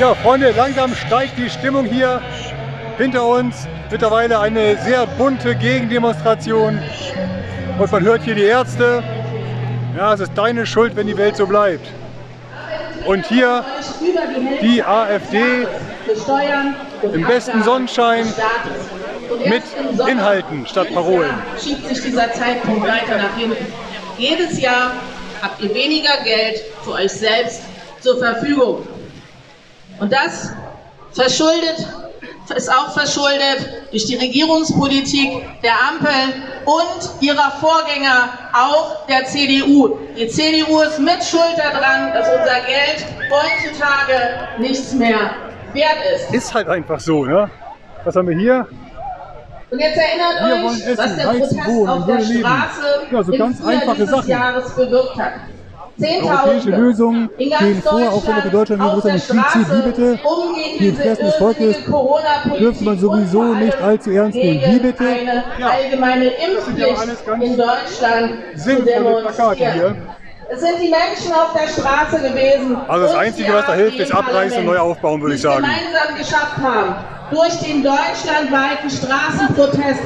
Ja, Freunde, langsam steigt die Stimmung hier hinter uns. Mittlerweile eine sehr bunte Gegendemonstration. Und man hört hier die Ärzte. Ja, es ist deine Schuld, wenn die Welt so bleibt. Und hier die AfD im besten Sonnenschein mit Inhalten statt Parolen. Schiebt sich dieser Zeitpunkt weiter nach hinten. Jedes Jahr habt ihr weniger Geld für euch selbst zur Verfügung. Und das verschuldet, ist auch verschuldet durch die Regierungspolitik der Ampel und ihrer Vorgänger, auch der CDU. Die CDU ist mit Schuld daran, dass unser Geld heutzutage nichts mehr wert ist. Ist halt einfach so, ne? Was haben wir hier? Und jetzt erinnert Wir euch, essen, was der Protest auf der. Straße Ja, so im ganz Frühjahr dieses Sachen. Jahres bewirkt hat. Europäische Lösungen gehen vor, auch wenn das für Deutschland Großteil der nicht viel zieht. Wie bitte? Die Interessen des Volkes dürfte man sowieso nicht allzu ernst nehmen. Wie bitte? eine Ja. allgemeine ja Impfpflicht ganz in Deutschland zu demonstrieren. Es sind die Menschen auf der Straße gewesen. Also das Einzige, die was da hilft, ist abreißen und neu aufbauen, würde ich sagen. gemeinsam geschafft haben, durch den deutschlandweiten Straßenprotest